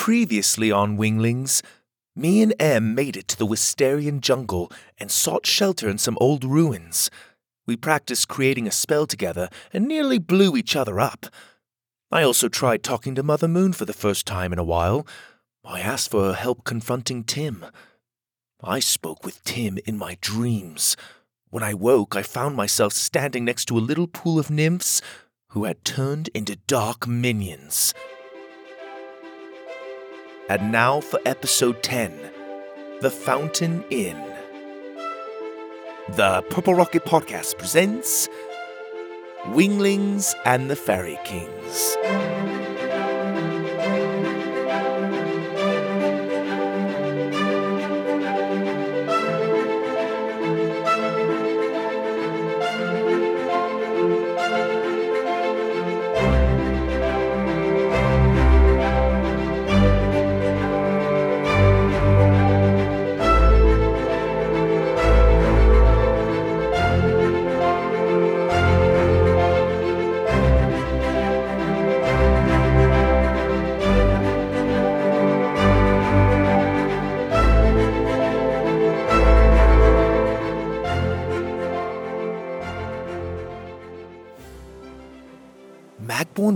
Previously on Winglings, me and Em made it to the Wisterian jungle and sought shelter in some old ruins. We practiced creating a spell together and nearly blew each other up. I also tried talking to Mother Moon for the first time in a while. I asked for her help confronting Tim. I spoke with Tim in my dreams. When I woke, I found myself standing next to a little pool of nymphs who had turned into dark minions. And now for episode 10 The Fountain Inn. The Purple Rocket Podcast presents Winglings and the Fairy Kings.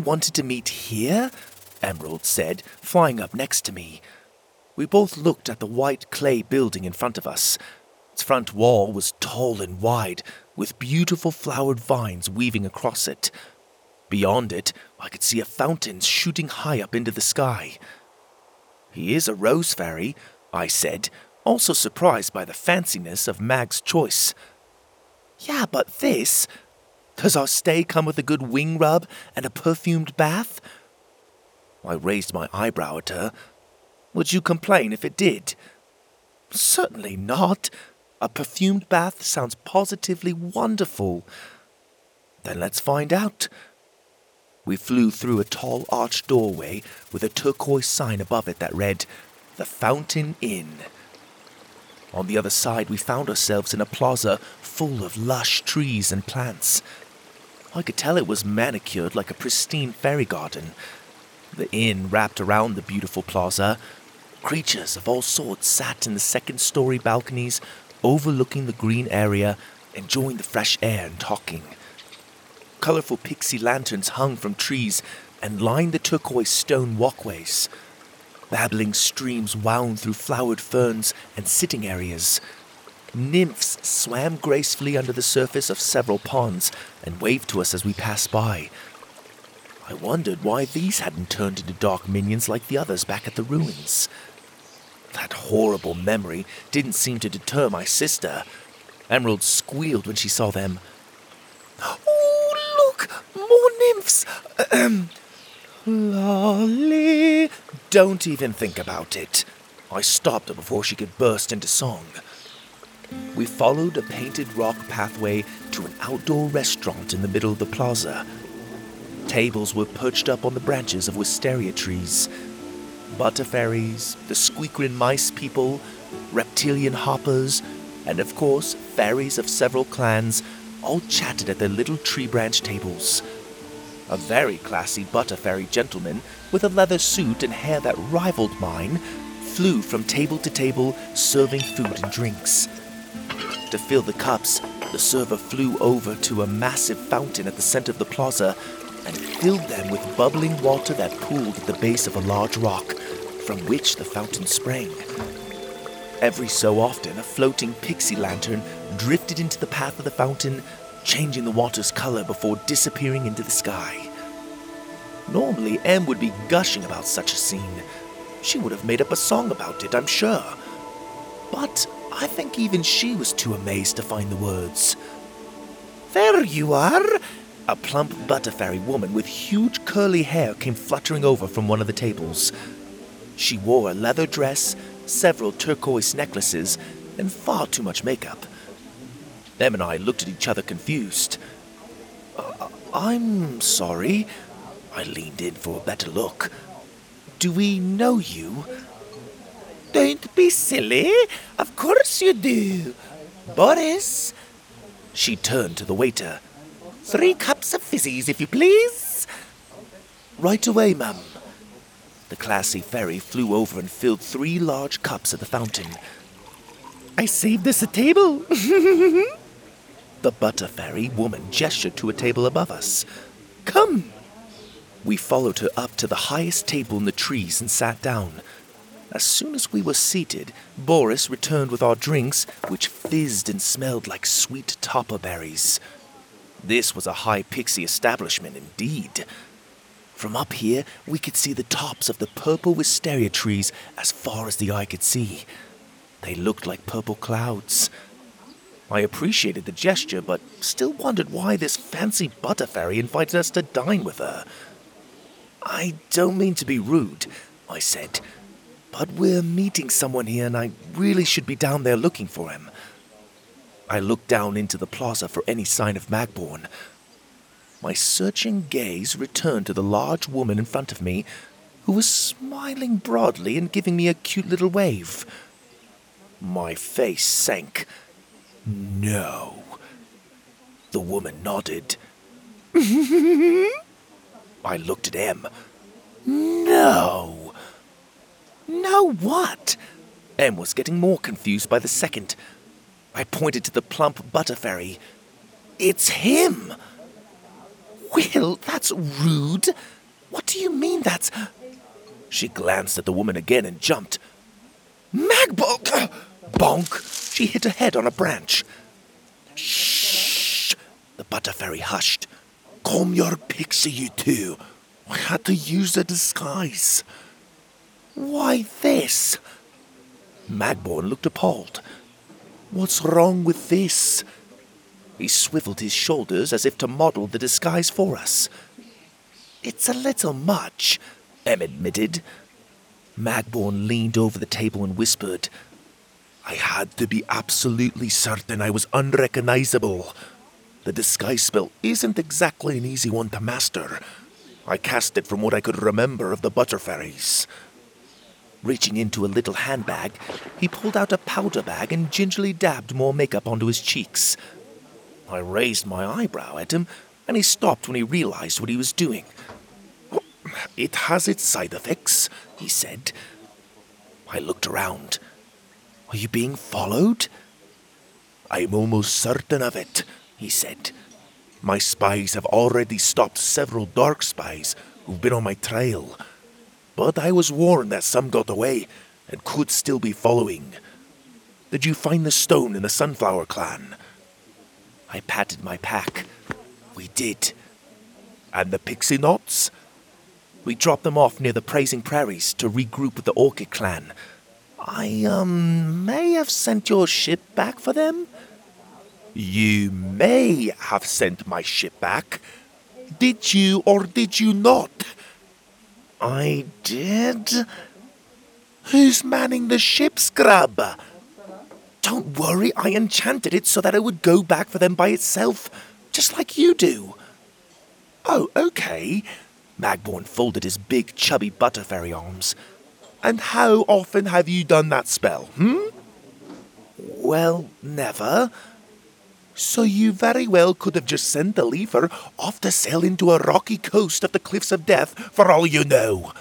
Wanted to meet here? Emerald said, flying up next to me. We both looked at the white clay building in front of us. Its front wall was tall and wide, with beautiful flowered vines weaving across it. Beyond it, I could see a fountain shooting high up into the sky. He is a rose fairy, I said, also surprised by the fanciness of Mag's choice. Yeah, but this, does our stay come with a good wing rub and a perfumed bath? I raised my eyebrow at her. Would you complain if it did? Certainly not. A perfumed bath sounds positively wonderful. Then let's find out. We flew through a tall arched doorway with a turquoise sign above it that read, The Fountain Inn. On the other side, we found ourselves in a plaza full of lush trees and plants. I could tell it was manicured like a pristine fairy garden. The inn wrapped around the beautiful plaza. Creatures of all sorts sat in the second story balconies, overlooking the green area, enjoying the fresh air and talking. Colorful pixie lanterns hung from trees and lined the turquoise stone walkways. Babbling streams wound through flowered ferns and sitting areas. Nymphs swam gracefully under the surface of several ponds and waved to us as we passed by. I wondered why these hadn't turned into dark minions like the others back at the ruins. That horrible memory didn't seem to deter my sister. Emerald squealed when she saw them. Oh, look! More nymphs! Ahem. Lolly. Don't even think about it. I stopped her before she could burst into song. We followed a painted rock pathway to an outdoor restaurant in the middle of the plaza. Tables were perched up on the branches of wisteria trees. Butterfairies, the squeakrin mice people, reptilian hoppers, and of course, fairies of several clans all chatted at their little tree branch tables. A very classy butterfairy gentleman with a leather suit and hair that rivaled mine flew from table to table serving food and drinks. To fill the cups, the server flew over to a massive fountain at the center of the plaza and filled them with bubbling water that pooled at the base of a large rock, from which the fountain sprang. Every so often, a floating pixie lantern drifted into the path of the fountain, changing the water's color before disappearing into the sky. Normally, Em would be gushing about such a scene. She would have made up a song about it, I'm sure. But I think even she was too amazed to find the words. There you are! A plump butterfairy woman with huge curly hair came fluttering over from one of the tables. She wore a leather dress, several turquoise necklaces, and far too much makeup. Em and I looked at each other confused. "Uh, I'm sorry. I leaned in for a better look. Do we know you? Don't be silly. Of course you do. Boris. She turned to the waiter. Three cups of fizzies, if you please. Right away, ma'am. The classy fairy flew over and filled three large cups at the fountain. I saved us a table. the butter fairy woman gestured to a table above us. Come. We followed her up to the highest table in the trees and sat down. As soon as we were seated, Boris returned with our drinks, which fizzed and smelled like sweet topper berries. This was a high pixie establishment indeed. From up here, we could see the tops of the purple wisteria trees as far as the eye could see. They looked like purple clouds. I appreciated the gesture, but still wondered why this fancy butter fairy invited us to dine with her. I don't mean to be rude, I said, but we're meeting someone here and I really should be down there looking for him. I looked down into the plaza for any sign of Magborne. My searching gaze returned to the large woman in front of me, who was smiling broadly and giving me a cute little wave. My face sank. No. The woman nodded. I looked at Em. No. No, what? Em was getting more confused by the second. I pointed to the plump butter fairy. It's him! Will, that's rude. What do you mean that's. She glanced at the woman again and jumped. Magbonk! Bonk! She hit her head on a branch. Shh! The butter fairy hushed. Calm your pixie, you two. I had to use a disguise. Why this? Magborne looked appalled. What's wrong with this? He swiveled his shoulders as if to model the disguise for us. It's a little much, Em admitted. Magborne leaned over the table and whispered, I had to be absolutely certain I was unrecognizable. The disguise spell isn't exactly an easy one to master. I cast it from what I could remember of the butterfairies. Reaching into a little handbag, he pulled out a powder bag and gingerly dabbed more makeup onto his cheeks. I raised my eyebrow at him, and he stopped when he realized what he was doing. It has its side effects, he said. I looked around. Are you being followed? I'm almost certain of it, he said. My spies have already stopped several dark spies who've been on my trail but I was warned that some got away and could still be following. Did you find the stone in the Sunflower clan? I patted my pack. We did. And the pixie knots? We dropped them off near the Praising Prairies to regroup with the Orchid clan. I, um, may have sent your ship back for them? You may have sent my ship back. Did you or did you not? I did? Who's manning the ship, Scrub? Don't worry, I enchanted it so that it would go back for them by itself, just like you do. Oh, okay. Magborne folded his big, chubby butterfairy arms. And how often have you done that spell, hmm? Well, never. So you very well could have just sent the lever off to sail into a rocky coast of the Cliffs of Death, for all you know.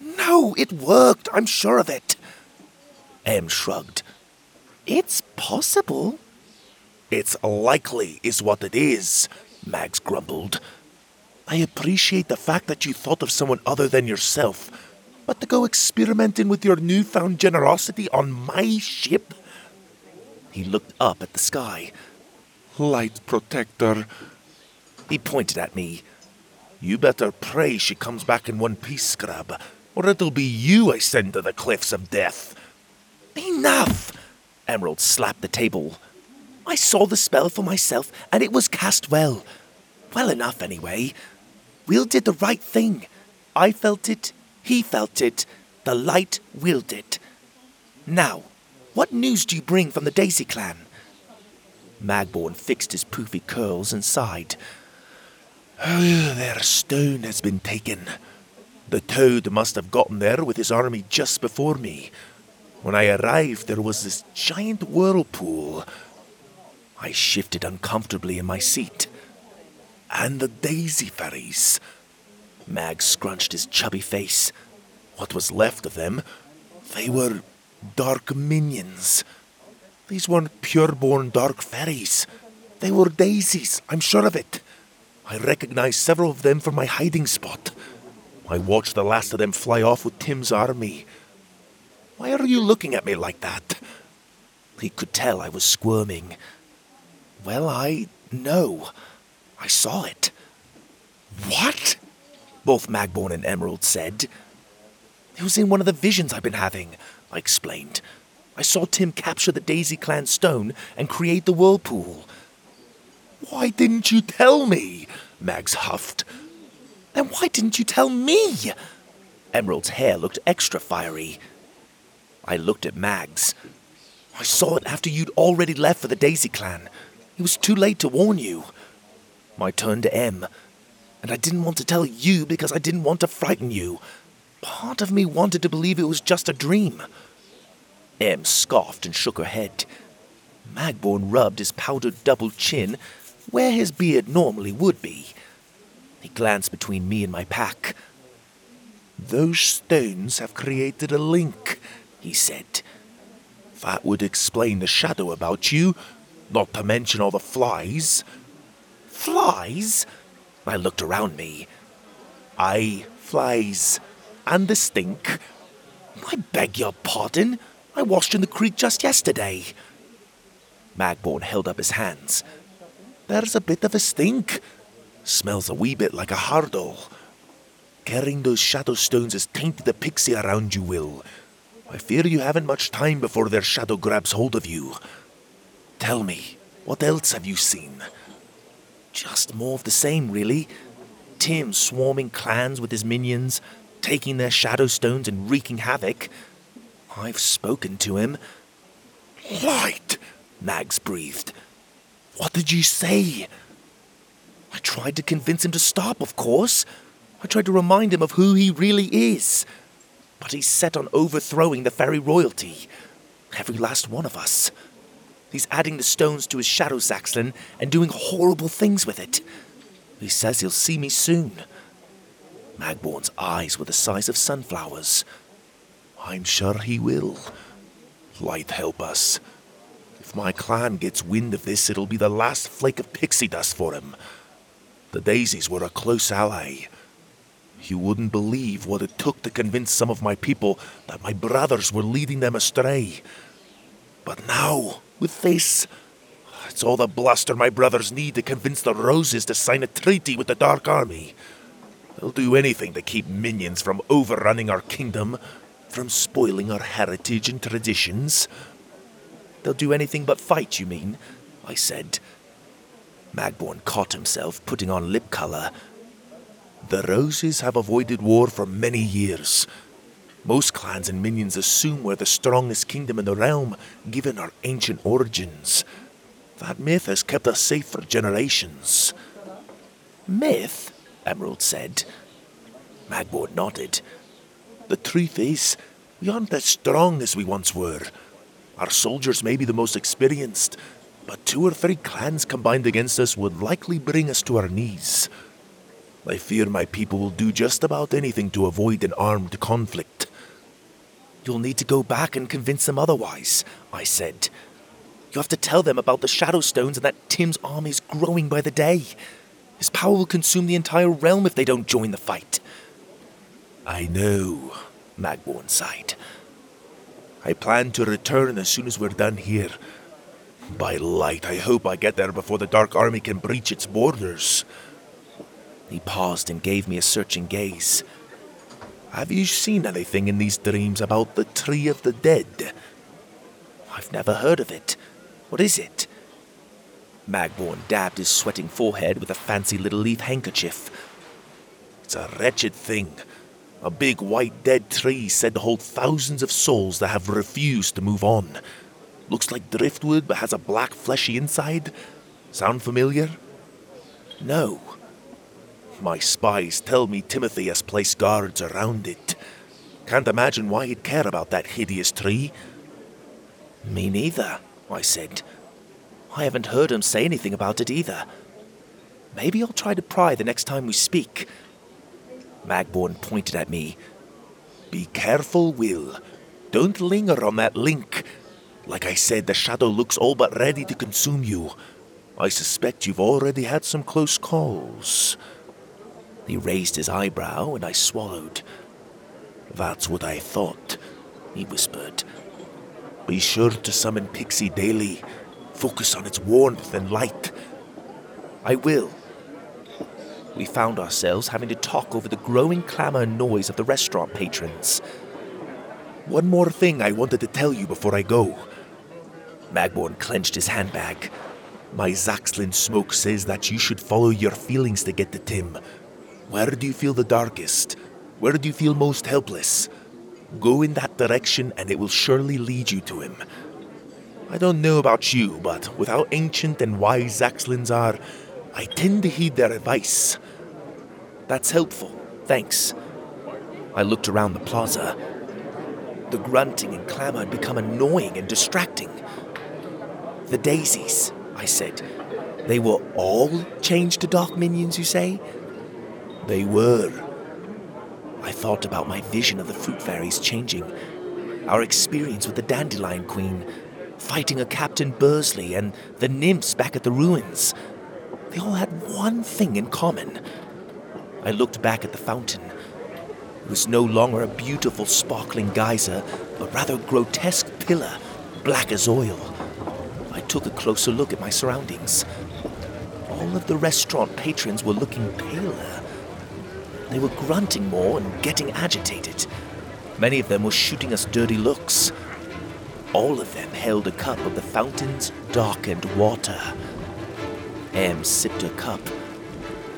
No, it worked, I'm sure of it. Em shrugged. It's possible. It's likely, is what it is, Mags grumbled. I appreciate the fact that you thought of someone other than yourself, but to go experimenting with your newfound generosity on my ship? He looked up at the sky light protector. He pointed at me. You better pray she comes back in one piece, Scrub, or it'll be you I send to the cliffs of death. Enough! Emerald slapped the table. I saw the spell for myself, and it was cast well. Well enough, anyway. Will did the right thing. I felt it, he felt it, the light willed it. Now, what news do you bring from the Daisy clan? Magborne fixed his poofy curls and sighed. Oh, their stone has been taken. The toad must have gotten there with his army just before me. When I arrived, there was this giant whirlpool. I shifted uncomfortably in my seat. And the daisy fairies. Mag scrunched his chubby face. What was left of them, they were dark minions. These weren't pure-born dark fairies. They were daisies, I'm sure of it. I recognized several of them from my hiding spot. I watched the last of them fly off with Tim's army. Why are you looking at me like that? He could tell I was squirming. Well, I know. I saw it. What? Both Magborne and Emerald said. It was in one of the visions I've been having, I explained. I saw Tim capture the Daisy Clan stone and create the whirlpool. Why didn't you tell me? Mags huffed. Then why didn't you tell me? Emerald's hair looked extra fiery. I looked at Mags. I saw it after you'd already left for the Daisy Clan. It was too late to warn you. I turned to Em, and I didn't want to tell you because I didn't want to frighten you. Part of me wanted to believe it was just a dream. Em scoffed and shook her head. Magborne rubbed his powdered double chin where his beard normally would be. He glanced between me and my pack. Those stones have created a link, he said. That would explain the shadow about you, not to mention all the flies. Flies? I looked around me. Aye, flies. And the stink. I beg your pardon. I washed in the creek just yesterday. Magborne held up his hands. There's a bit of a stink. Smells a wee bit like a hardle. Carrying those shadow stones has tainted the pixie around you, Will. I fear you haven't much time before their shadow grabs hold of you. Tell me, what else have you seen? Just more of the same, really. Tim swarming clans with his minions, taking their shadow stones and wreaking havoc. I've spoken to him. Light! Mags breathed. What did you say? I tried to convince him to stop, of course. I tried to remind him of who he really is. But he's set on overthrowing the fairy royalty. Every last one of us. He's adding the stones to his shadow Zaxlin and doing horrible things with it. He says he'll see me soon. Magborne's eyes were the size of sunflowers. I'm sure he will. Light help us. If my clan gets wind of this, it'll be the last flake of pixie dust for him. The Daisies were a close ally. You wouldn't believe what it took to convince some of my people that my brothers were leading them astray. But now, with this, it's all the bluster my brothers need to convince the Roses to sign a treaty with the Dark Army. They'll do anything to keep minions from overrunning our kingdom, from spoiling our heritage and traditions. They'll do anything but fight, you mean? I said. Magborne caught himself putting on lip color. The Roses have avoided war for many years. Most clans and minions assume we're the strongest kingdom in the realm, given our ancient origins. That myth has kept us safe for generations. Myth? Emerald said. Magborne nodded. The truth is, we aren't as strong as we once were. Our soldiers may be the most experienced, but two or three clans combined against us would likely bring us to our knees. I fear my people will do just about anything to avoid an armed conflict. You'll need to go back and convince them otherwise, I said. You have to tell them about the Shadow Stones and that Tim's army is growing by the day. His power will consume the entire realm if they don't join the fight. I know, Magborne sighed. I plan to return as soon as we're done here. By light, I hope I get there before the Dark Army can breach its borders. He paused and gave me a searching gaze. Have you seen anything in these dreams about the Tree of the Dead? I've never heard of it. What is it? Magborne dabbed his sweating forehead with a fancy little leaf handkerchief. It's a wretched thing. A big white dead tree said to hold thousands of souls that have refused to move on. Looks like driftwood but has a black fleshy inside. Sound familiar? No. My spies tell me Timothy has placed guards around it. Can't imagine why he'd care about that hideous tree. Me neither, I said. I haven't heard him say anything about it either. Maybe I'll try to pry the next time we speak. Magborne pointed at me. Be careful, Will. Don't linger on that link. Like I said, the shadow looks all but ready to consume you. I suspect you've already had some close calls. He raised his eyebrow, and I swallowed. That's what I thought, he whispered. Be sure to summon Pixie daily. Focus on its warmth and light. I will. We found ourselves having to talk over the growing clamor and noise of the restaurant patrons. One more thing I wanted to tell you before I go. Magborne clenched his handbag. My Zaxlin smoke says that you should follow your feelings to get to Tim. Where do you feel the darkest? Where do you feel most helpless? Go in that direction and it will surely lead you to him. I don't know about you, but with how ancient and wise Zaxlins are, I tend to heed their advice. That's helpful, thanks. I looked around the plaza. The grunting and clamor had become annoying and distracting. The daisies, I said. They were all changed to dark minions, you say? They were. I thought about my vision of the fruit fairies changing, our experience with the dandelion queen, fighting a Captain Bursley, and the nymphs back at the ruins. They all had one thing in common. I looked back at the fountain. It was no longer a beautiful, sparkling geyser, but rather a grotesque pillar, black as oil. I took a closer look at my surroundings. All of the restaurant patrons were looking paler. They were grunting more and getting agitated. Many of them were shooting us dirty looks. All of them held a cup of the fountain's darkened water. Em sipped her cup.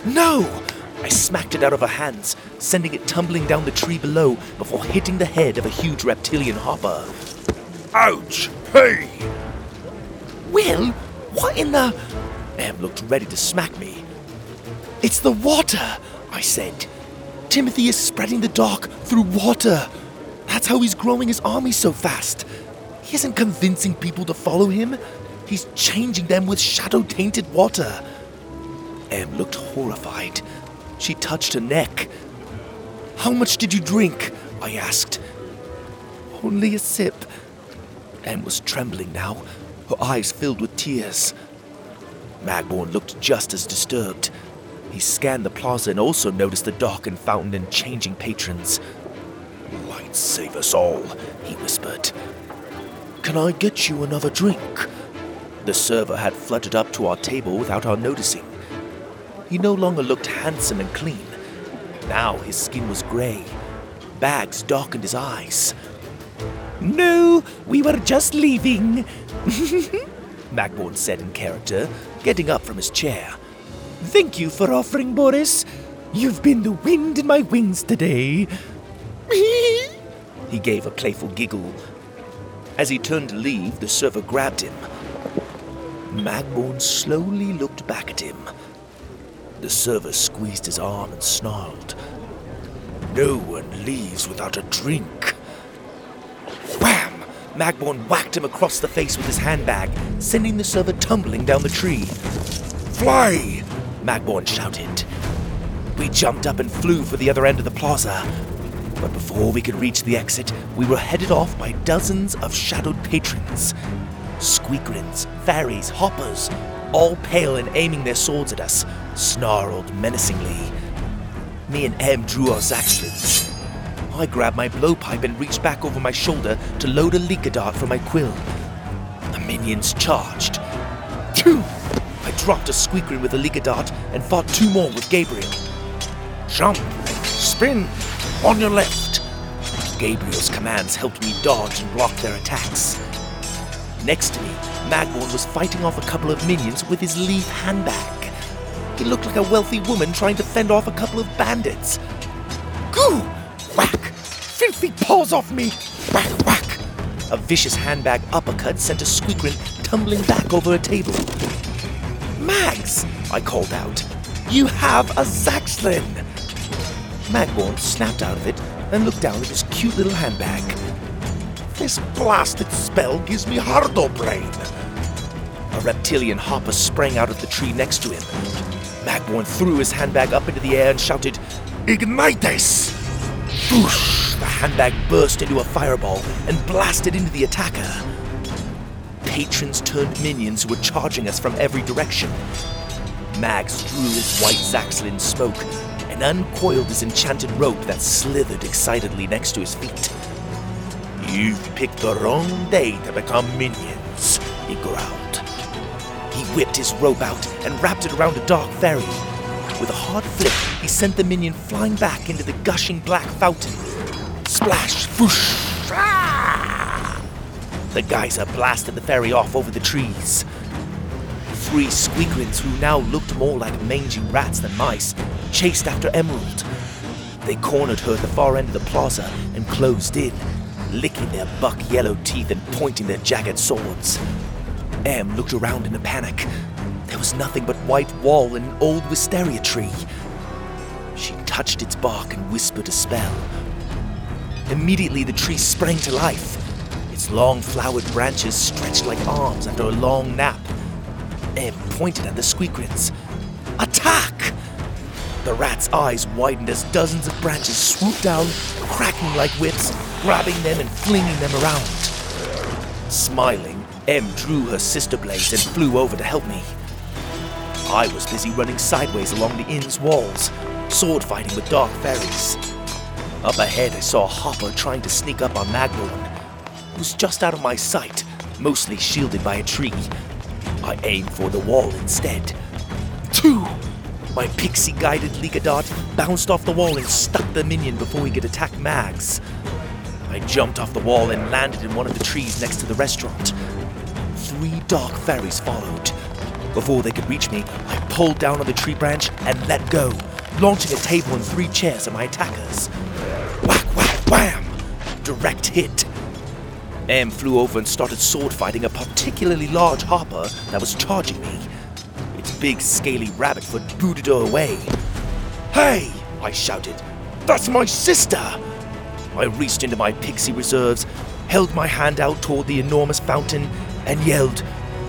No! I smacked it out of her hands, sending it tumbling down the tree below before hitting the head of a huge reptilian hopper. Ouch! Hey! Will, what in the. Em looked ready to smack me. It's the water, I said. Timothy is spreading the dark through water. That's how he's growing his army so fast. He isn't convincing people to follow him, he's changing them with shadow tainted water. Em looked horrified. She touched her neck. How much did you drink? I asked. Only a sip. Em was trembling now, her eyes filled with tears. Magborne looked just as disturbed. He scanned the plaza and also noticed the darkened fountain and changing patrons. Light save us all, he whispered. Can I get you another drink? The server had fluttered up to our table without our noticing. He no longer looked handsome and clean. Now his skin was grey. Bags darkened his eyes. No, we were just leaving, Magborne said in character, getting up from his chair. Thank you for offering, Boris. You've been the wind in my wings today. he gave a playful giggle. As he turned to leave, the server grabbed him. Magborne slowly looked back at him. The server squeezed his arm and snarled. No one leaves without a drink. Wham! Magborne whacked him across the face with his handbag, sending the server tumbling down the tree. Fly! Magborne shouted. We jumped up and flew for the other end of the plaza. But before we could reach the exit, we were headed off by dozens of shadowed patrons. Squeakrins, fairies, hoppers, all pale and aiming their swords at us, snarled menacingly. Me and Em drew our Zaxlins. I grabbed my blowpipe and reached back over my shoulder to load a leaker dart from my quill. The minions charged. Phew! I dropped a squeakrin with a leaker dart and fought two more with Gabriel. Jump! Spin! On your left! Gabriel's commands helped me dodge and block their attacks. Next to me, Magborne was fighting off a couple of minions with his leaf handbag. He looked like a wealthy woman trying to fend off a couple of bandits. Goo! Whack! Filthy paws off me! Whack, whack! A vicious handbag uppercut sent a squeakrin tumbling back over a table. Mags! I called out. You have a Zaxlin! Magborne snapped out of it and looked down at his cute little handbag. This blasted spell gives me hardo brain. A reptilian hopper sprang out of the tree next to him. Magborne threw his handbag up into the air and shouted, Ignites! Whoosh! The handbag burst into a fireball and blasted into the attacker. Patrons turned minions who were charging us from every direction. Mags drew his white Zaxlin smoke and uncoiled his enchanted rope that slithered excitedly next to his feet. You've picked the wrong day to become minions, he growled. He whipped his rope out and wrapped it around a dark fairy. With a hard flick, he sent the minion flying back into the gushing black fountain. Splash! Whoosh! The geyser blasted the fairy off over the trees. Three squeakrins, who now looked more like mangy rats than mice, chased after Emerald. They cornered her at the far end of the plaza and closed in, licking their buck yellow teeth and pointing their jagged swords. Em looked around in a panic. There was nothing but white wall and an old wisteria tree. She touched its bark and whispered a spell. Immediately, the tree sprang to life. Its long flowered branches stretched like arms after a long nap. Em pointed at the squeakrins. Attack! The rat's eyes widened as dozens of branches swooped down, cracking like whips, grabbing them and flinging them around. Smiling, Em drew her sister blades and flew over to help me. I was busy running sideways along the inn's walls, sword fighting with dark fairies. Up ahead, I saw Hopper trying to sneak up on. He was just out of my sight, mostly shielded by a tree. I aimed for the wall instead. Two! My pixie guided leaker dart bounced off the wall and stuck the minion before he could attack Mags. I jumped off the wall and landed in one of the trees next to the restaurant. Three dark fairies followed. Before they could reach me, I pulled down on the tree branch and let go, launching a table and three chairs at my attackers. Whack, whack, wham! Direct hit. Em flew over and started sword fighting a particularly large hopper that was charging me. Its big, scaly rabbit foot booted her away. Hey! I shouted. That's my sister! I reached into my pixie reserves, held my hand out toward the enormous fountain, and yelled,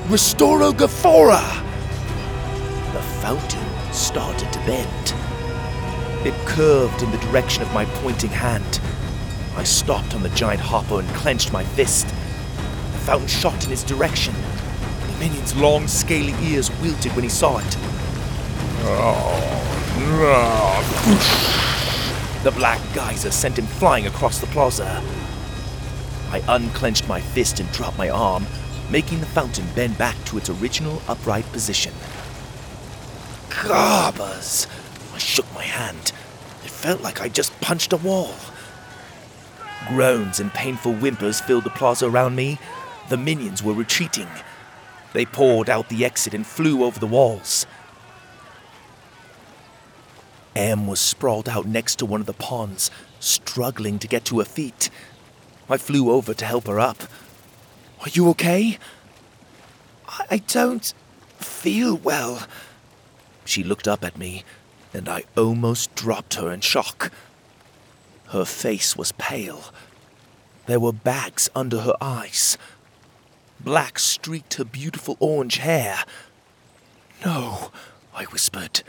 Restoro Gafora! The fountain started to bend. It curved in the direction of my pointing hand. I stopped on the giant hopper and clenched my fist. The fountain shot in his direction. The minion's long, scaly ears wilted when he saw it. Ah, ah, The black geyser sent him flying across the plaza. I unclenched my fist and dropped my arm, making the fountain bend back to its original upright position. Garbers! I shook my hand. It felt like I just punched a wall. Groans and painful whimpers filled the plaza around me. The minions were retreating. They poured out the exit and flew over the walls. Em was sprawled out next to one of the ponds, struggling to get to her feet. I flew over to help her up. Are you okay? I don't feel well. She looked up at me, and I almost dropped her in shock. Her face was pale. There were bags under her eyes. Black streaked her beautiful orange hair. No, I whispered.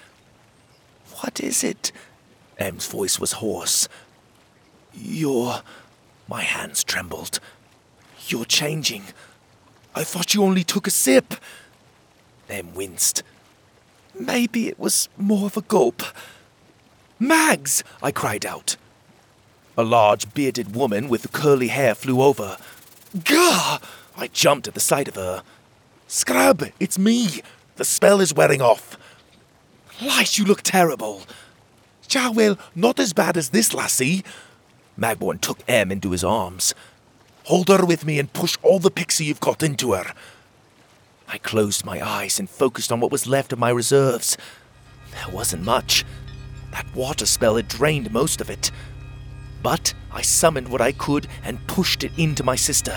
What is it? Em's voice was hoarse. You're. My hands trembled. You're changing. I thought you only took a sip. Em winced. Maybe it was more of a gulp. Mags! I cried out. A large bearded woman with curly hair flew over. Gah! I jumped at the sight of her. Scrub, it's me. The spell is wearing off. Light, you look terrible. Ja, not as bad as this lassie. Magborne took Em into his arms. Hold her with me and push all the pixie you've got into her. I closed my eyes and focused on what was left of my reserves. There wasn't much. That water spell had drained most of it. But I summoned what I could and pushed it into my sister.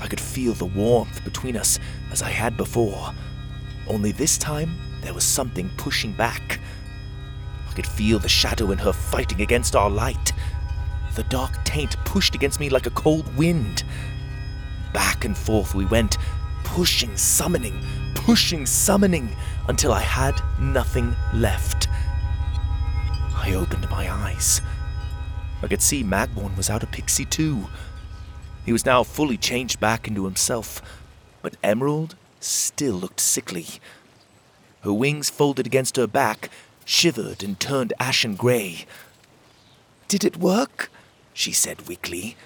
I could feel the warmth between us as I had before. Only this time, there was something pushing back. I could feel the shadow in her fighting against our light. The dark taint pushed against me like a cold wind. Back and forth we went, pushing, summoning, pushing, summoning, until I had nothing left. I opened my eyes. I could see Magborne was out of pixie too. He was now fully changed back into himself, but Emerald still looked sickly. Her wings folded against her back, shivered and turned ashen grey. Did it work? she said weakly.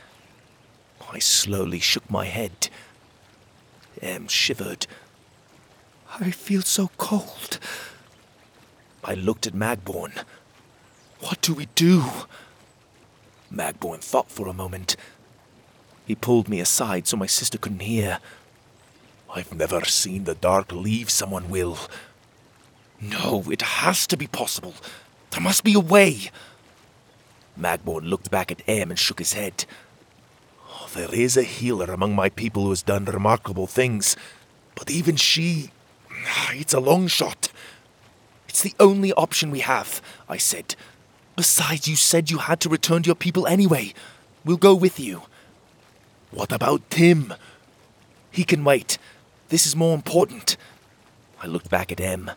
I slowly shook my head. Em shivered. I feel so cold. I looked at Magborne. What do we do? Magborne thought for a moment. He pulled me aside so my sister couldn't hear. I've never seen the dark leave someone, Will. No, it has to be possible. There must be a way. Magborne looked back at Em and shook his head. Oh, there is a healer among my people who has done remarkable things, but even she. It's a long shot. It's the only option we have, I said. Besides, you said you had to return to your people anyway. We'll go with you. What about Tim? He can wait. This is more important. I looked back at Em.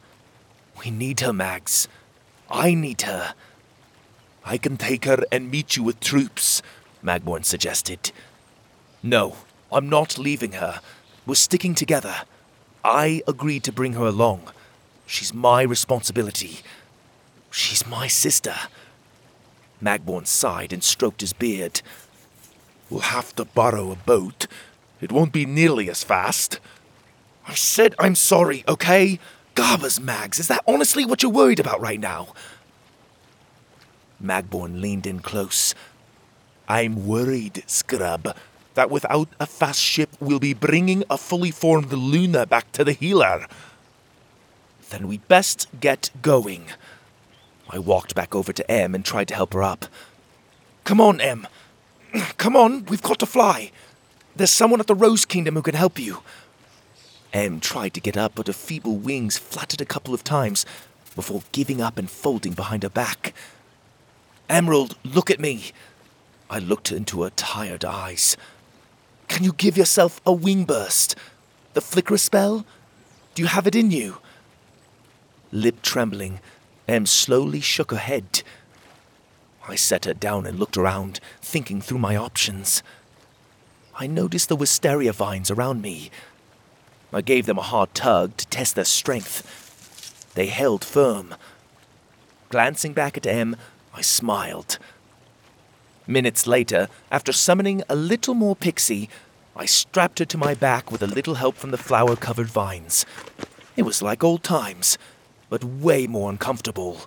We need her, Mags. I need her. I can take her and meet you with troops, Magborne suggested. No, I'm not leaving her. We're sticking together. I agreed to bring her along. She's my responsibility. She's my sister. Magborne sighed and stroked his beard. We'll have to borrow a boat. It won't be nearly as fast. I said I'm sorry, okay? Garbers, Mags, is that honestly what you're worried about right now? Magborne leaned in close. I'm worried, Scrub, that without a fast ship, we'll be bringing a fully formed Luna back to the healer. Then we'd best get going. I walked back over to Em and tried to help her up. Come on, Em. Come on, we've got to fly. There's someone at the Rose Kingdom who can help you. Em tried to get up, but her feeble wings fluttered a couple of times before giving up and folding behind her back. Emerald, look at me. I looked into her tired eyes. Can you give yourself a wing burst? The flicker spell? Do you have it in you? Lip trembling, Em slowly shook her head. I set her down and looked around, thinking through my options. I noticed the wisteria vines around me. I gave them a hard tug to test their strength. They held firm. Glancing back at Em, I smiled. Minutes later, after summoning a little more pixie, I strapped her to my back with a little help from the flower covered vines. It was like old times, but way more uncomfortable.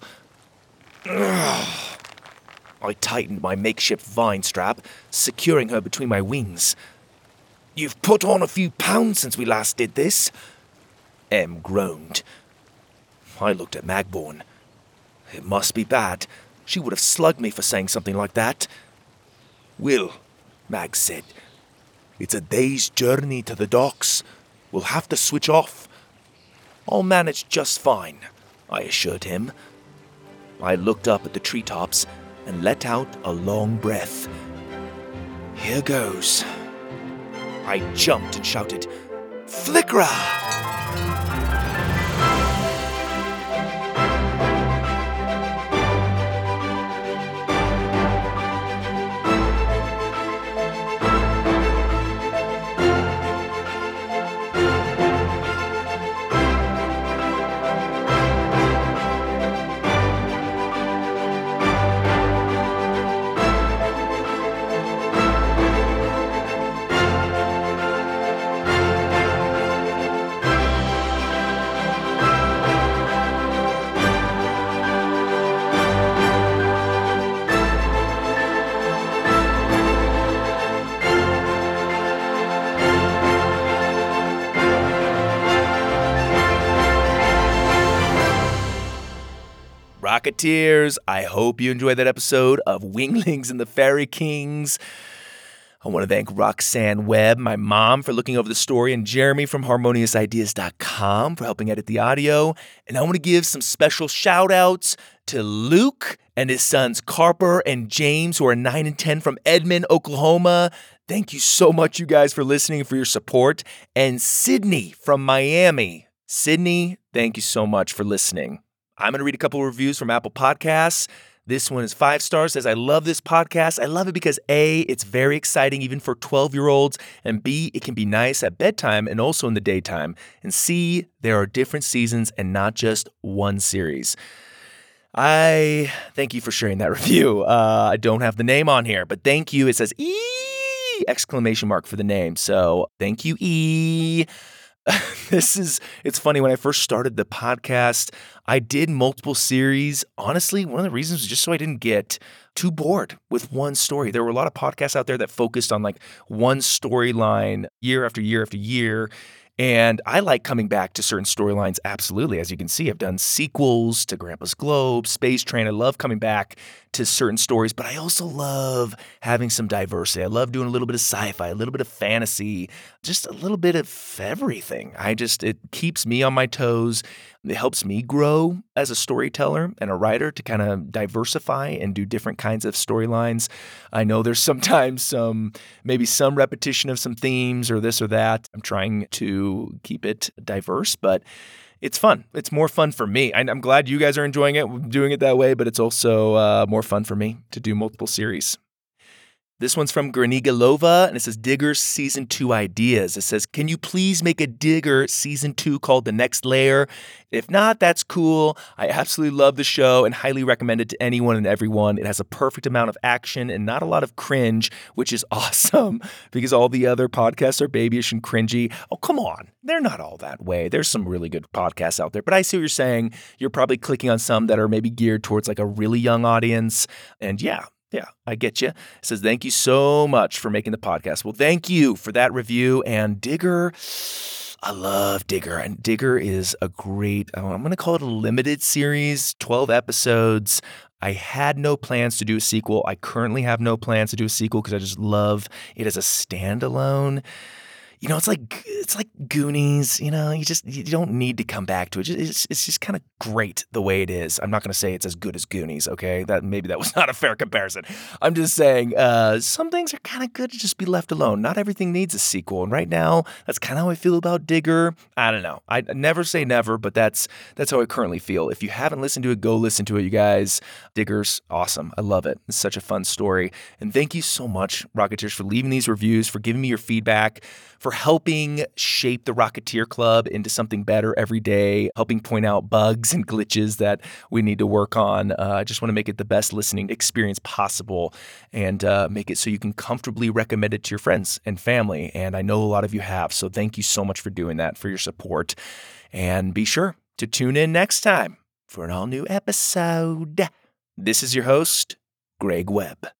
I tightened my makeshift vine strap, securing her between my wings. You've put on a few pounds since we last did this. Em groaned. I looked at Magborne. It must be bad. She would have slugged me for saying something like that. Will, Mag said. It's a day's journey to the docks. We'll have to switch off. I'll manage just fine, I assured him. I looked up at the treetops and let out a long breath. Here goes. I jumped and shouted, Flickra! Rocketeers, I hope you enjoyed that episode of Winglings and the Fairy Kings. I want to thank Roxanne Webb, my mom, for looking over the story, and Jeremy from HarmoniousIdeas.com for helping edit the audio. And I want to give some special shout outs to Luke and his sons Carper and James, who are 9 and 10 from Edmond, Oklahoma. Thank you so much, you guys, for listening and for your support. And Sydney from Miami. Sydney, thank you so much for listening. I'm going to read a couple of reviews from Apple Podcasts. This one is five stars. Says, I love this podcast. I love it because A, it's very exciting even for 12 year olds, and B, it can be nice at bedtime and also in the daytime. And C, there are different seasons and not just one series. I thank you for sharing that review. Uh, I don't have the name on here, but thank you. It says E exclamation mark for the name. So thank you, E. this is it's funny when I first started the podcast, I did multiple series. Honestly, one of the reasons was just so I didn't get too bored with one story. There were a lot of podcasts out there that focused on like one storyline year after year after year. And I like coming back to certain storylines, absolutely. As you can see, I've done sequels to Grandpa's Globe, Space Train. I love coming back to certain stories, but I also love having some diversity. I love doing a little bit of sci fi, a little bit of fantasy, just a little bit of everything. I just, it keeps me on my toes. It helps me grow as a storyteller and a writer to kind of diversify and do different kinds of storylines. I know there's sometimes some, maybe some repetition of some themes or this or that. I'm trying to keep it diverse, but it's fun. It's more fun for me. I'm glad you guys are enjoying it, doing it that way, but it's also uh, more fun for me to do multiple series. This one's from Granigalova, and it says Digger Season 2 Ideas. It says, Can you please make a Digger Season 2 called The Next Layer? If not, that's cool. I absolutely love the show and highly recommend it to anyone and everyone. It has a perfect amount of action and not a lot of cringe, which is awesome because all the other podcasts are babyish and cringy. Oh, come on. They're not all that way. There's some really good podcasts out there, but I see what you're saying. You're probably clicking on some that are maybe geared towards like a really young audience. And yeah, yeah, I get you. It says, Thank you so much for making the podcast. Well, thank you for that review. And Digger, I love Digger. And Digger is a great, oh, I'm going to call it a limited series, 12 episodes. I had no plans to do a sequel. I currently have no plans to do a sequel because I just love it as a standalone you know, it's like it's like Goonies. You know, you just you don't need to come back to it. It's it's just kind of great the way it is. I'm not going to say it's as good as Goonies. Okay, that maybe that was not a fair comparison. I'm just saying uh, some things are kind of good to just be left alone. Not everything needs a sequel. And right now, that's kind of how I feel about Digger. I don't know. I never say never, but that's that's how I currently feel. If you haven't listened to it, go listen to it, you guys. Digger's awesome. I love it. It's such a fun story. And thank you so much, Rocketeers, for leaving these reviews, for giving me your feedback for helping shape the Rocketeer Club into something better every day, helping point out bugs and glitches that we need to work on. Uh, I just want to make it the best listening experience possible and uh, make it so you can comfortably recommend it to your friends and family. And I know a lot of you have. So thank you so much for doing that, for your support. And be sure to tune in next time for an all new episode. This is your host, Greg Webb.